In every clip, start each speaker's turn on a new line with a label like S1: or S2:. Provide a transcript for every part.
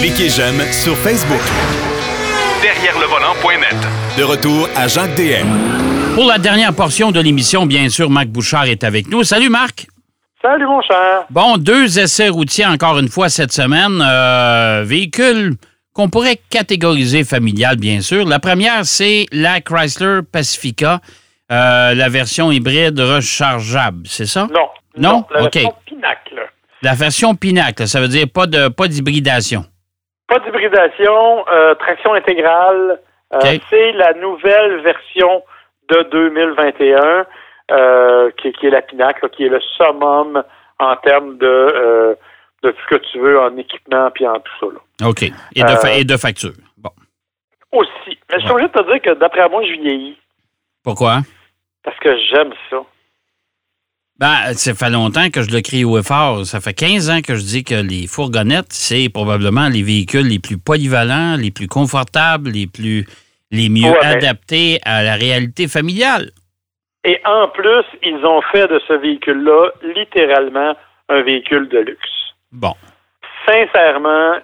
S1: Cliquez j'aime sur Facebook.
S2: Derrière le volant.net.
S1: De retour à Jacques DM.
S3: Pour la dernière portion de l'émission, bien sûr, Marc Bouchard est avec nous. Salut Marc.
S4: Salut mon cher.
S3: Bon, deux essais routiers encore une fois cette semaine. Euh, véhicules qu'on pourrait catégoriser familial, bien sûr. La première, c'est la Chrysler Pacifica, euh, la version hybride rechargeable, c'est ça?
S4: Non?
S3: Non?
S4: la
S3: OK.
S4: version Pinacle.
S3: La version Pinacle, ça veut dire pas de pas d'hybridation.
S4: Pas d'hybridation, euh, traction intégrale. Euh. C'est la nouvelle version de 2021 euh, qui, qui est la Pinacle, qui est le summum en termes de, de tout ce que tu veux en équipement puis en tout ça. Là.
S3: OK. Et de, fa- et de facture. Bon.
S4: Aussi. Mais je suis obligé de te dire que d'après moi, je vieillis
S3: Pourquoi?
S4: parce que j'aime ça.
S3: Ben, ça fait longtemps que je le crie au effort. Ça fait 15 ans que je dis que les fourgonnettes, c'est probablement les véhicules les plus polyvalents, les plus confortables, les plus les mieux
S4: Ouais, mais-
S3: adaptés à la réalité familiale.
S4: Et en plus, ils ont fait de ce véhicule-là littéralement un véhicule de luxe.
S3: Bon.
S4: sincèrement,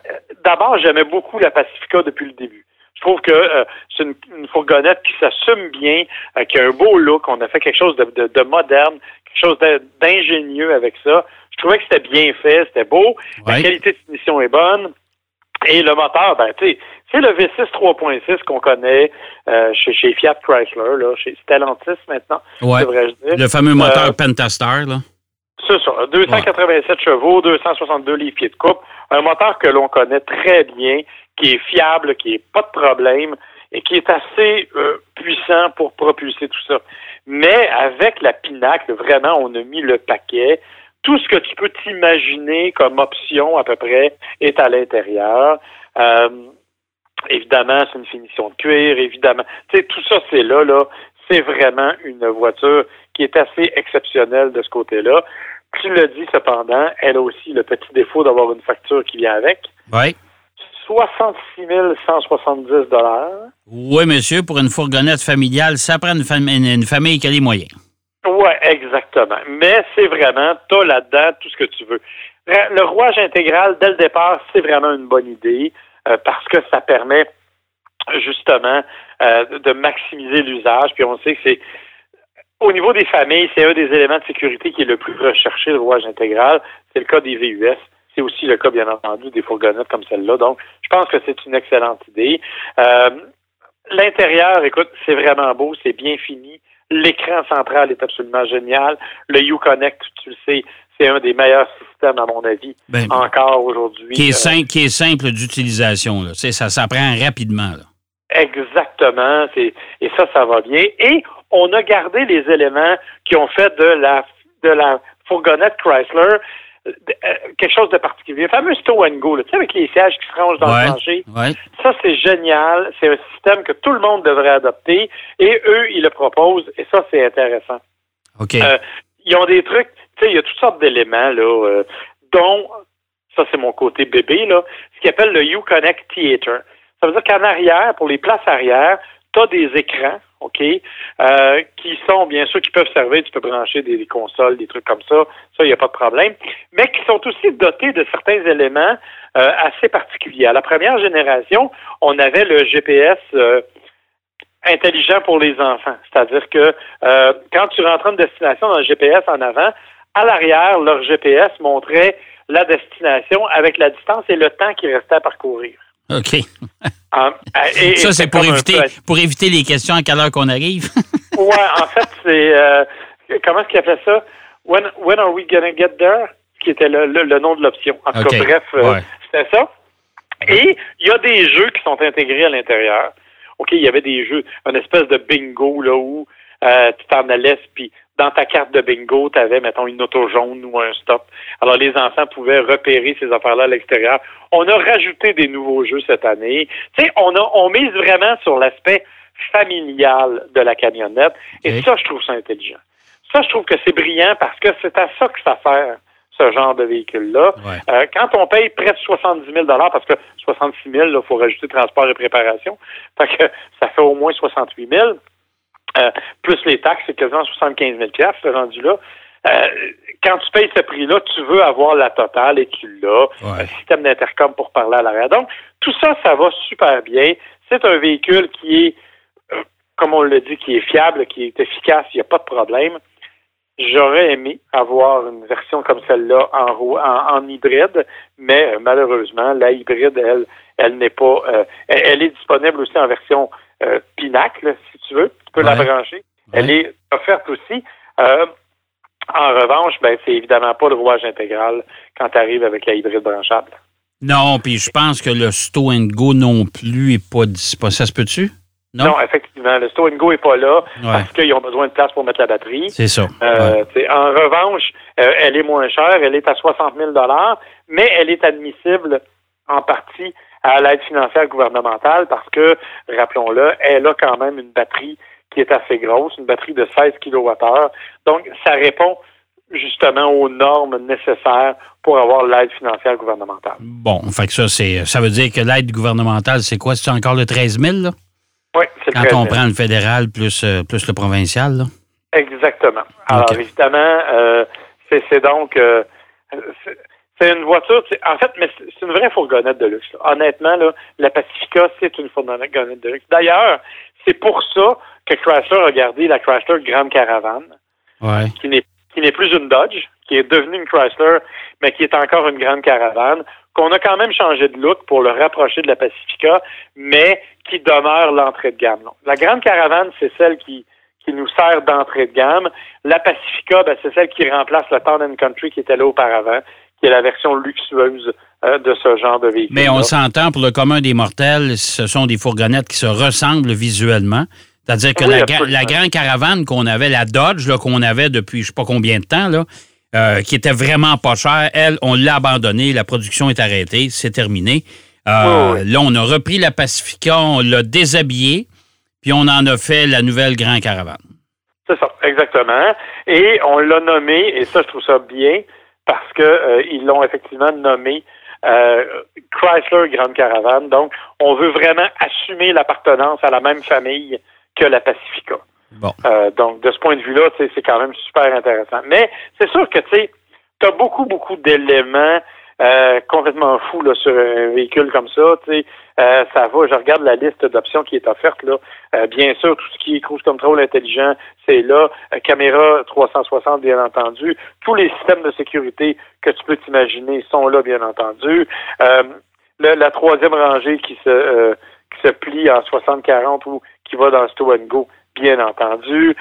S4: d'abord, j'aimais beaucoup la Pacifica depuis le début. Je trouve que euh, c'est une, une fourgonnette qui s'assume bien, euh, qui a un beau look. On a fait quelque chose de, de- de moderne, quelque chose d'ingénieux avec ça. Je trouvais que c'était bien fait, c'était beau. La qualité de finition est bonne. Et le moteur, ben, tu sais, c'est le V6 3.6 qu'on connaît euh, chez, chez Fiat Chrysler, là, chez Stellantis maintenant,
S3: Ouais.
S4: dire.
S3: Le fameux moteur Pentastar, là.
S4: C'est ça. 287 chevaux, 262 livres-pieds de coupe. Un moteur que l'on connaît très bien, qui est fiable, qui est pas de problème et qui est assez euh, puissant pour propulser tout ça. Mais avec la Pinacle, vraiment, on a mis le paquet. Tout ce que tu peux t'imaginer comme option à peu près est à l'intérieur. Euh, évidemment, c'est une finition de cuir, évidemment. Tu sais, tout ça, c'est là, là. C'est vraiment une voiture qui est assez exceptionnelle de ce côté-là. Tu le dis cependant, elle a aussi le petit défaut d'avoir une facture qui vient avec.
S3: Oui.
S4: 66 170
S3: Oui, monsieur, pour une fourgonnette familiale, ça prend une, fam- une- une famille qui a les moyens.
S4: Ouais, exactement. Mais c'est vraiment, t'as là-dedans tout ce que tu veux. Le rouage intégral, dès le départ, c'est vraiment une bonne idée euh, parce que ça permet justement euh, de maximiser l'usage. Puis on sait que c'est au niveau des familles, c'est un des éléments de sécurité qui est le plus recherché, le rouage intégral. C'est le cas des VUS. C'est aussi le cas, bien entendu, des fourgonnettes comme celle-là. Donc, je pense que c'est une excellente idée. Euh, L'intérieur, écoute, c'est vraiment beau, c'est bien fini. L'écran central est absolument génial. Le Uconnect, tu le sais, c'est un des meilleurs systèmes, à mon avis,
S3: Ben,
S4: encore aujourd'hui.
S3: qui, est
S4: Euh,
S3: simple, qui est simple d'utilisation. Ça s'apprend rapidement. là.
S4: Exactement. Et ça, ça va bien. Et on a gardé les éléments qui ont fait de la, de la fourgonnette Chrysler quelque chose de particulier. Le fameux Stow and Go, là, tu sais, avec les sièges qui se rangent dans
S3: Ouais.
S4: le plancher.
S3: Ouais.
S4: Ça, c'est génial. C'est un système que tout le monde devrait adopter. Et eux, ils le proposent. Et ça, c'est intéressant.
S3: OK.
S4: Euh, ils ont des trucs, tu sais, il y a toutes sortes d'éléments, là, euh, dont, ça c'est mon côté bébé, là, ce qu'ils appelle le Uconnect Theater. Ça veut dire qu'en arrière, pour les places arrière, tu as des écrans, OK, euh, qui sont, bien sûr, qui peuvent servir, tu peux brancher des, consoles, des trucs comme ça, ça, il n'y a pas de problème, mais qui sont aussi dotés de certains éléments euh, assez particuliers. À la première génération, on avait le GPS euh, intelligent pour les enfants. C'est-à-dire que euh, quand tu rentrais une destination dans le GPS en avant, à l'arrière, leur GPS montrait la destination avec la distance et le temps qui restait à parcourir.
S3: OK.
S4: Et- et
S3: Ça, c'est pour éviter,
S4: peu-
S3: pour éviter les questions à quelle heure qu'on arrive.
S4: Ouais, en fait, c'est euh, comment est-ce qu'il appelait ça? When, when are we gonna get there? Qui était le, le- le nom de l'option. En tout cas, bref, euh,
S3: Ouais.
S4: c'était ça. Et il y a des jeux qui sont intégrés à l'intérieur. OK, il y avait des jeux, une espèce de bingo là où euh, tu t'en allais, puis dans ta carte de bingo, tu avais, mettons, une auto jaune ou un stop. Alors, les enfants pouvaient repérer ces affaires-là à l'extérieur. On a rajouté des nouveaux jeux cette année. Tu sais, on, a, on mise vraiment sur l'aspect familial de la camionnette. Et ça, je trouve ça intelligent. Ça, je trouve que c'est brillant parce que c'est à ça que ça sert, ce genre de véhicule-là.
S3: Ouais.
S4: Euh, quand on paye près de 70 000 parce que 66 000 il faut rajouter transport et préparation, fait que ça fait au moins 68 000 euh, plus les taxes, c'est quasiment 75 000 c'est rendu là. euh, quand tu payes ce prix-là, tu veux avoir la totale et tu l'as.
S3: Ouais.
S4: Un système d'intercom pour parler à l'arrière. Donc, tout ça, ça va super bien. C'est un véhicule qui est, euh, comme on le dit, qui est fiable, qui est efficace, il n'y a pas de problème. J'aurais aimé avoir une version comme celle-là en, en, en hybride, mais euh, malheureusement, la hybride, elle, elle n'est pas. euh, elle, elle est disponible aussi en version euh, Pinacle, si tu veux. Tu peux la
S3: Ouais.
S4: brancher. Elle est offerte aussi. Euh, en revanche, ben, c'est évidemment pas le rouage intégral quand tu arrives avec la hybride branchable.
S3: Non, puis je pense que le Stow and Go non plus est pas disponible. Ça se peut-tu? Non?
S4: Non, effectivement, le Stow Go est pas là
S3: Ouais.
S4: parce qu'ils ont besoin de place pour mettre la batterie.
S3: C'est ça.
S4: Euh,
S3: Ouais.
S4: En revanche, euh, elle est moins chère, elle est à 60 000 mais elle est admissible en partie à l'aide financière gouvernementale parce que, rappelons-le, elle a quand même une batterie qui est assez grosse, une batterie de 16 kWh. Donc, ça répond justement aux normes nécessaires pour avoir l'aide financière gouvernementale.
S3: Bon, fait que ça, c'est, ça veut dire que l'aide gouvernementale, c'est quoi? C'est encore le 13 000, là?
S4: Oui, c'est
S3: Quand
S4: très
S3: on
S4: bien.
S3: prend le fédéral plus, euh, plus le provincial, là?
S4: Exactement. Alors, évidemment, euh, c'est c'est donc... euh, c'est- une voiture, en fait, mais c'est une vraie fourgonnette de luxe. là. Honnêtement, là, la Pacifica, c'est une fourgonnette de luxe. D'ailleurs, c'est pour ça que Chrysler a gardé la Chrysler Grande Caravane,
S3: Ouais.
S4: qui n'est qui n'est plus une Dodge, qui est devenue une Chrysler, mais qui est encore une Grande Caravane, qu'on a quand même changé de look pour le rapprocher de la Pacifica, mais qui demeure l'entrée de gamme. La Grande Caravane, c'est celle qui, qui nous sert d'entrée de gamme. La Pacifica, ben, c'est celle qui remplace la Town and Country qui était là auparavant, qui est la version luxueuse euh, de ce genre de véhicule.
S3: Mais on s'entend, pour le commun des mortels, ce sont des fourgonnettes qui se ressemblent visuellement. C'est-à-dire que
S4: Oui,
S3: la, grande caravane qu'on avait, la Dodge, qu'on avait depuis je sais pas combien de temps, là, euh, qui était vraiment pas chère, elle, on l'a abandonnée, la production est arrêtée, c'est terminé. Euh,
S4: Oui, oui.
S3: Là, on a repris la Pacifica, on l'a déshabillée, puis on en a fait la nouvelle grande caravane.
S4: C'est ça, exactement. Et on l'a nommé, et ça, je trouve ça bien, parce que euh, ils l'ont effectivement nommé euh, Chrysler Grande Caravane. Donc, on veut vraiment assumer l'appartenance à la même famille que la Pacifica.
S3: Bon.
S4: Euh, donc, de ce point de vue-là, c'est quand même super intéressant. Mais c'est sûr que, tu as beaucoup, beaucoup d'éléments euh, complètement fous là, sur un véhicule comme ça. Sais, euh, ça va, je regarde la liste d'options qui est offerte. là. Euh, bien sûr, tout ce qui est cruise control intelligent, c'est là. Euh, caméra 360, bien entendu. Tous les systèmes de sécurité que tu peux t'imaginer sont là, bien entendu. Euh, le- la troisième rangée qui se, euh, qui se plie en 60-40 ou qui va dans Stow and Go, bien entendu.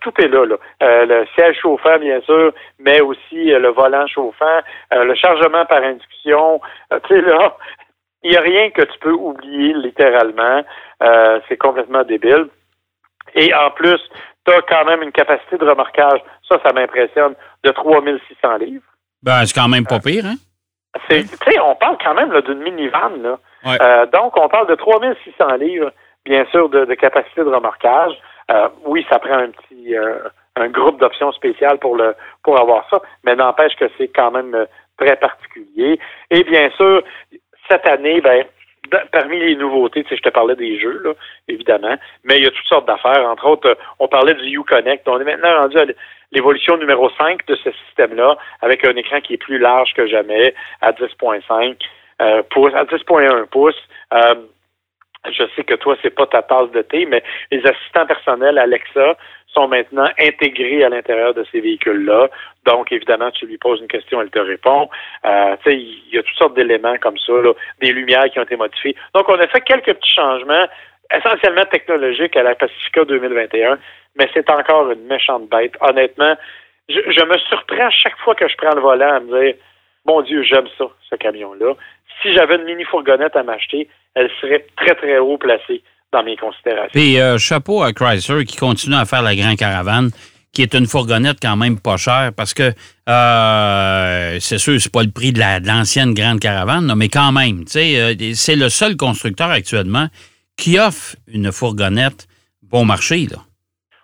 S4: Tout est là, là. Euh, le siège chauffant, bien sûr, mais aussi le volant chauffant, euh, le chargement par induction. Tu sais, là, il n'y a rien que tu peux oublier littéralement. Euh, c'est complètement débile. Et en plus, tu as quand même une capacité de remorquage, ça, ça m'impressionne, de 3600 livres.
S3: Ben, c'est quand même pas pire, hein?
S4: C'est, tu sais, on parle quand même d'une minivan. Là.
S3: Ouais.
S4: Euh, donc, on parle de 3600 livres, bien sûr, de, de capacité de remorquage. Euh, oui, ça prend un petit euh, un groupe d'options spéciales pour le pour avoir ça, mais n'empêche que c'est quand même euh, très particulier. Et bien sûr, cette année, ben, parmi les nouveautés, je te parlais des jeux, là, évidemment, mais il y a toutes sortes d'affaires. Entre autres, euh, on parlait du Uconnect. On est maintenant rendu à l'évolution numéro 5 de ce système-là, avec un écran qui est plus large que jamais, à 10.5 euh, pouces, à 10.1 pouces. Euh, je sais que toi, c'est pas ta tasse de thé, mais les assistants personnels Alexa sont maintenant intégrés à l'intérieur de ces véhicules-là. Donc, évidemment, tu lui poses une question, elle te répond. Euh, il y a toutes sortes d'éléments comme ça, des lumières qui ont été modifiées. Donc, on a fait quelques petits changements, essentiellement technologiques à la Pacifica 2021, mais c'est encore une méchante bête. Honnêtement, je, je me surprends chaque fois que je prends le volant à me dire, mon Dieu, j'aime ça, ce camion-là. Si j'avais une mini fourgonnette à m'acheter, elle serait très, très haut placée dans mes considérations.
S3: Puis euh, chapeau à Chrysler qui continue à faire la Grand Caravane, qui est une fourgonnette quand même pas chère parce que euh, c'est sûr, c'est pas le prix de la- de l'ancienne Grande Caravane, là, mais quand même, tu sais, euh, c'est le seul constructeur actuellement qui offre une fourgonnette bon marché. Là.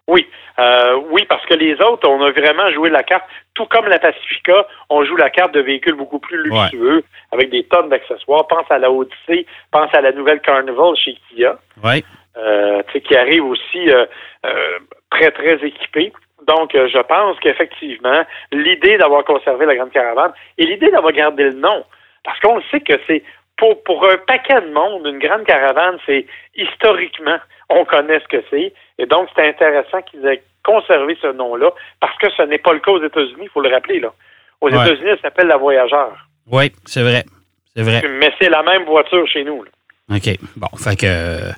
S4: Oui, euh, oui, parce que les autres, on a vraiment joué la carte, tout comme la Pacifica, on joue la carte de véhicules beaucoup plus luxueux, avec des tonnes d'accessoires. Pense à la Odyssey, pense à la nouvelle Carnival chez Kia, euh, qui arrive aussi euh, euh, très, très équipée. Donc, je pense qu'effectivement, l'idée d'avoir conservé la Grande Caravane et l'idée d'avoir gardé le nom, parce qu'on le sait que c'est pour, pour un paquet de monde, une Grande Caravane, c'est historiquement, on connaît ce que c'est. Et donc, c'est intéressant qu'ils aient conservé ce nom-là, parce que ce n'est pas le cas aux États-Unis, il faut le rappeler. là. Aux
S3: Ouais.
S4: États-Unis, elle s'appelle la Voyageur.
S3: Oui, c'est vrai. C'est vrai.
S4: Mais c'est la même voiture chez nous. là.
S3: OK. Bon, fait que.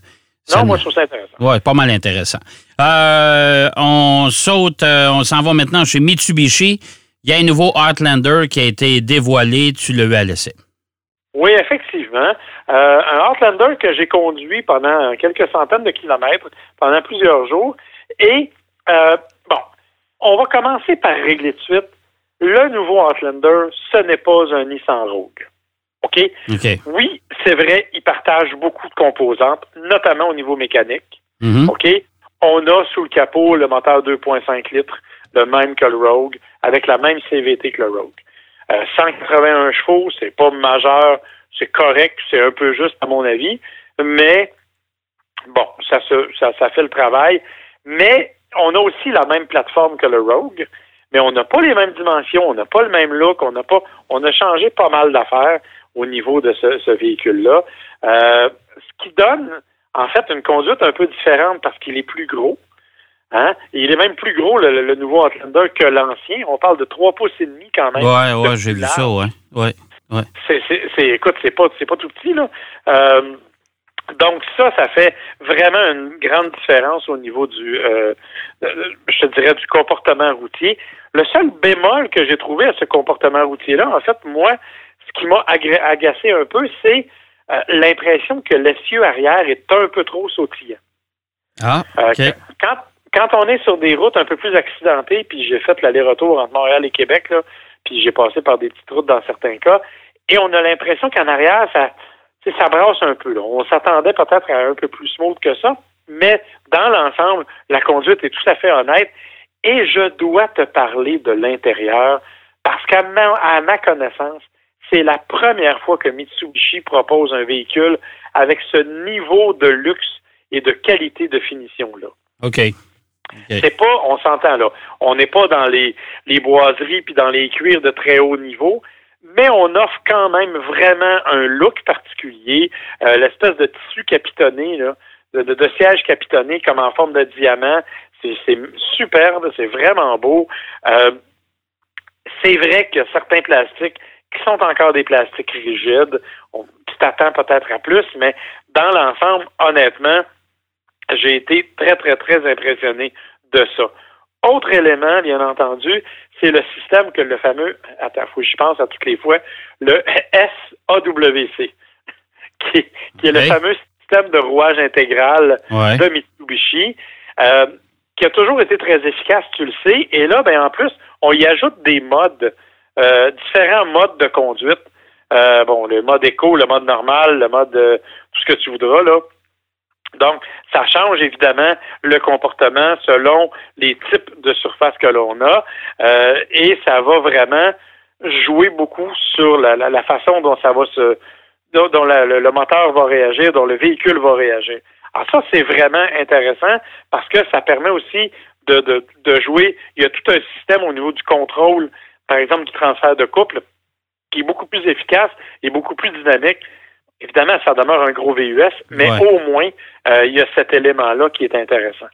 S4: Non, moi, je trouve ça intéressant.
S3: Ouais, pas mal intéressant. Euh, on saute, euh, on s'en va maintenant chez Mitsubishi. Il y a un nouveau Outlander qui a été dévoilé. Tu l'as eu à l'essai.
S4: Oui, effectivement. Euh, un Outlander que j'ai conduit pendant quelques centaines de kilomètres, pendant plusieurs jours. Et, euh, bon, on va commencer par régler de suite. Le nouveau Outlander, ce n'est pas un Nissan Rogue. OK? Oui, c'est vrai, il partage beaucoup de composantes, notamment au niveau mécanique.
S3: Mhm.
S4: OK? On a sous le capot le moteur 2.5 litres, le même que le Rogue, avec la même CVT que le Rogue. Euh, 181 chevaux, c'est pas majeur, c'est correct, c'est un peu juste à mon avis, mais bon, ça, se, ça, ça fait le travail. Mais on a aussi la même plateforme que le Rogue, mais on n'a pas les mêmes dimensions, on n'a pas le même look, on n'a pas, on a changé pas mal d'affaires au niveau de ce, ce véhicule-là. Euh, ce qui donne, en fait, une conduite un peu différente parce qu'il est plus gros. Hein? Il est même plus gros, le, nouveau Outlander, que l'ancien. On parle de 3 pouces et demi quand même. De
S3: ouais, j'ai vu ça, ouais. Ouais.
S4: C'est, c'est, c'est- écoute, c'est pas, c'est pas tout petit, là. Euh, donc ça, ça fait vraiment une grande différence au niveau du, euh, euh, je te dirais, du comportement routier. Le seul bémol que j'ai trouvé à ce comportement routier-là, en fait, moi, ce qui m'a agacé un peu, c'est euh, l'impression que l'essieu arrière est un peu trop sautillant.
S3: Ah,
S4: Euh,
S3: OK.
S4: quand, quand on est sur des routes un peu plus accidentées, puis j'ai fait l'aller-retour entre Montréal et Québec, puis j'ai passé par des petites routes dans certains cas, et on a l'impression qu'en arrière, ça, ça brasse un peu. On s'attendait peut-être à un peu plus smooth que ça, mais dans l'ensemble, la conduite est tout à fait honnête. Et je dois te parler de l'intérieur, parce qu'à ma, ma connaissance, c'est la première fois que Mitsubishi propose un véhicule avec ce niveau de luxe et de qualité de finition-là.
S3: OK.
S4: C'est pas, on s'entend là, on n'est pas dans les, les boiseries puis dans les cuirs de très haut niveau, mais on offre quand même vraiment un look particulier, euh, l'espèce de tissu capitonné, là, de, de, siège capitonné comme en forme de diamant. C'est superbe, c'est vraiment beau. Euh, c'est vrai a certains plastiques qui sont encore des plastiques rigides. On, tu t'attends peut-être à plus, mais dans l'ensemble, honnêtement, j'ai été très, très, très impressionné de ça. Autre élément, bien entendu, c'est le système que le fameux, attends, faut que j'y pense à toutes les fois, le SAWC, qui, est- qui est le fameux système de rouage intégral de Mitsubishi, euh, qui a toujours été très efficace, tu le sais. Et là, ben en plus, on y ajoute des modes, euh, différents modes de conduite. Euh, bon, le mode éco, le mode normal, le mode euh, tout ce que tu voudras là. Donc, ça change évidemment le comportement selon les types de surface que l'on a, euh, et ça va vraiment jouer beaucoup sur la, façon dont ça va se, dont, le, moteur va réagir, dont le véhicule va réagir. Alors ça, c'est vraiment intéressant parce que ça permet aussi de, de jouer. Il y a tout un système au niveau du contrôle, par exemple du transfert de couple, qui est beaucoup plus efficace et beaucoup plus dynamique. Évidemment, ça demeure un gros VUS, mais
S3: Ouais.
S4: au moins, euh, il y a cet élément-là qui est intéressant.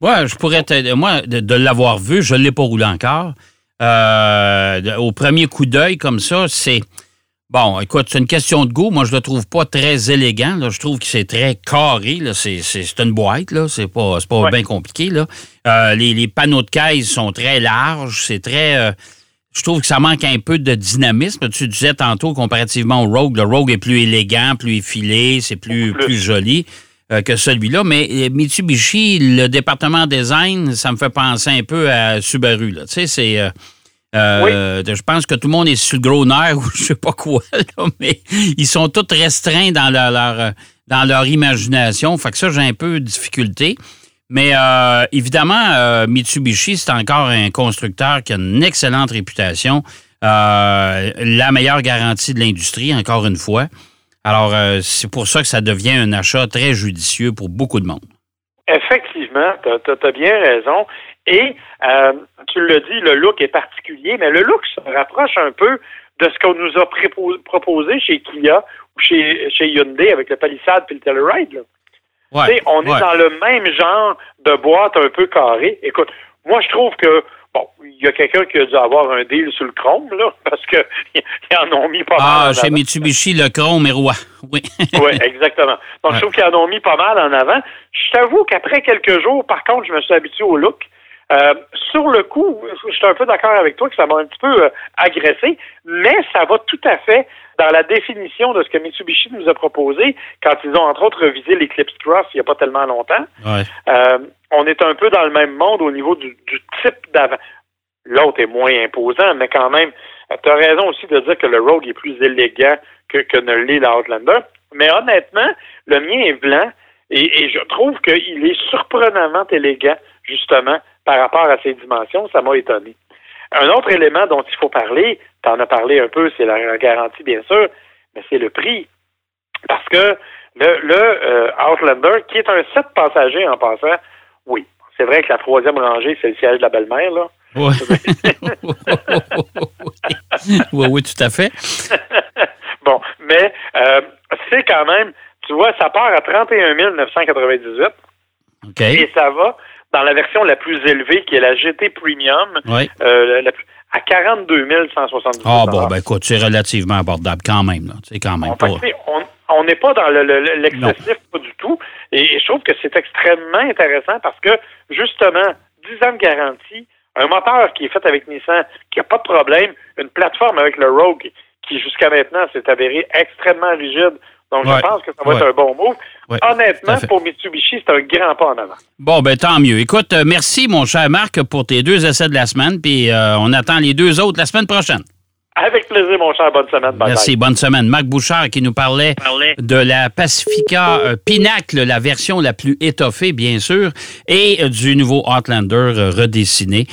S3: Ouais, je pourrais moi de, de l'avoir vu, je ne l'ai pas roulé encore. Euh, au premier coup d'œil comme ça, c'est bon. Écoute, c'est une question de goût. Moi, je le trouve pas très élégant. là. Je trouve que c'est très carré. Là. C'est, une boîte. Là. C'est pas, c'est pas
S4: Ouais.
S3: bien compliqué. Là. Euh, les, les panneaux de caisse sont très larges. C'est très. Je trouve que ça manque un peu de dynamisme. Tu disais tantôt, comparativement au Rogue, le Rogue est plus élégant, plus effilé, c'est plus,
S4: plus.
S3: plus joli euh, que celui-là. Mais euh, Mitsubishi, le département design, ça me fait penser un peu à Subaru. Là. Tu sais, c'est. euh, euh, Je pense que tout le monde est sur le gros nerf ou je sais pas quoi, là, mais ils sont tous restreints dans leur, leur, dans leur imagination. Fait que ça, j'ai un peu de difficulté. Mais euh, évidemment, euh, Mitsubishi, c'est encore un constructeur qui a une excellente réputation. Euh, la meilleure garantie de l'industrie, encore une fois. Alors, c'est pour ça que ça devient un achat très judicieux pour beaucoup de monde.
S4: Effectivement, tu as, bien raison. Et tu le dis, le look est particulier, mais le look se rapproche un peu de ce qu'on nous a proposé chez Kia ou chez, chez Hyundai avec le Palisade et le Telluride. Ouais, on est dans le même genre de boîte un peu carrée. Écoute, moi, je trouve que Bon, il y a quelqu'un qui a dû avoir un deal sur le chrome, là, parce qu'ils en ont mis pas
S3: mal. Ah, chez Mitsubishi, le chrome est roi. Oui.
S4: oui, exactement. Donc, je trouve qu'ils en ont mis pas mal en avant. Je t'avoue qu'après quelques jours, par contre, je me suis habitué au look. Euh, sur le coup, je suis un peu d'accord avec toi que ça m'a un petit peu euh, agressé, mais ça va tout à fait dans la définition de ce que Mitsubishi nous a proposé quand ils ont entre autres revisé l'Eclipse Cross il n'y a pas tellement longtemps. Euh, on est un peu dans le même monde au niveau du, type d'avant. L'autre est moins imposant, mais quand même, tu as raison aussi de dire que le Rogue est plus élégant que, que ne l'est l'Outlander. Mais honnêtement, le mien est blanc et, et je trouve qu'il est surprenamment élégant, justement, par rapport à ses dimensions, ça m'a étonné. Un autre élément dont il faut parler, tu en as parlé un peu, c'est la garantie, bien sûr, mais c'est le prix. Parce que le, le euh, Outlander, qui est un 7 passagers en passant, oui, c'est vrai que la troisième rangée, c'est le siège de la belle-mère, là.
S3: Oui. oui, oui, tout à fait.
S4: bon, mais euh, c'est quand même, tu vois, ça part à 31 998. OK. Et ça va dans la version la plus élevée, qui est la GT Premium, euh, à 42 170
S3: Ah bon, ben écoute, c'est relativement abordable quand même. C'est quand même pas...
S4: on n'est pas dans l'excessif, pas du tout. Et je trouve que c'est extrêmement intéressant parce que, justement, 10 ans de garantie, un moteur qui est fait avec Nissan, qui n'a pas de problème, une plateforme avec le Rogue qui, jusqu'à maintenant, s'est avéré extrêmement rigide donc, je pense que ça va être un bon move. Honnêtement, pour Mitsubishi, c'est un grand pas en avant.
S3: Bon, ben tant mieux. Écoute, euh, merci, mon cher Marc, pour tes deux essais de la semaine. Puis euh, on attend les deux autres la semaine prochaine.
S4: Avec plaisir, mon cher. Bonne semaine.
S3: Merci. Bonne semaine. Marc Bouchard qui nous parlait de la Pacifica euh, Pinacle, la version la plus étoffée, bien sûr, et euh, du nouveau Outlander euh, redessiné.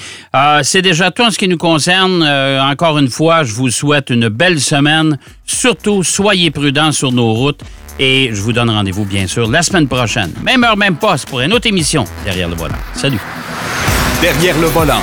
S3: C'est déjà tout en ce qui nous concerne. encore une fois, je vous souhaite une belle semaine. Surtout, soyez prudents sur nos routes. Et je vous donne rendez-vous, bien sûr, la semaine prochaine. Même heure, même poste, pour une autre émission Derrière le volant. Salut.
S1: Derrière le volant.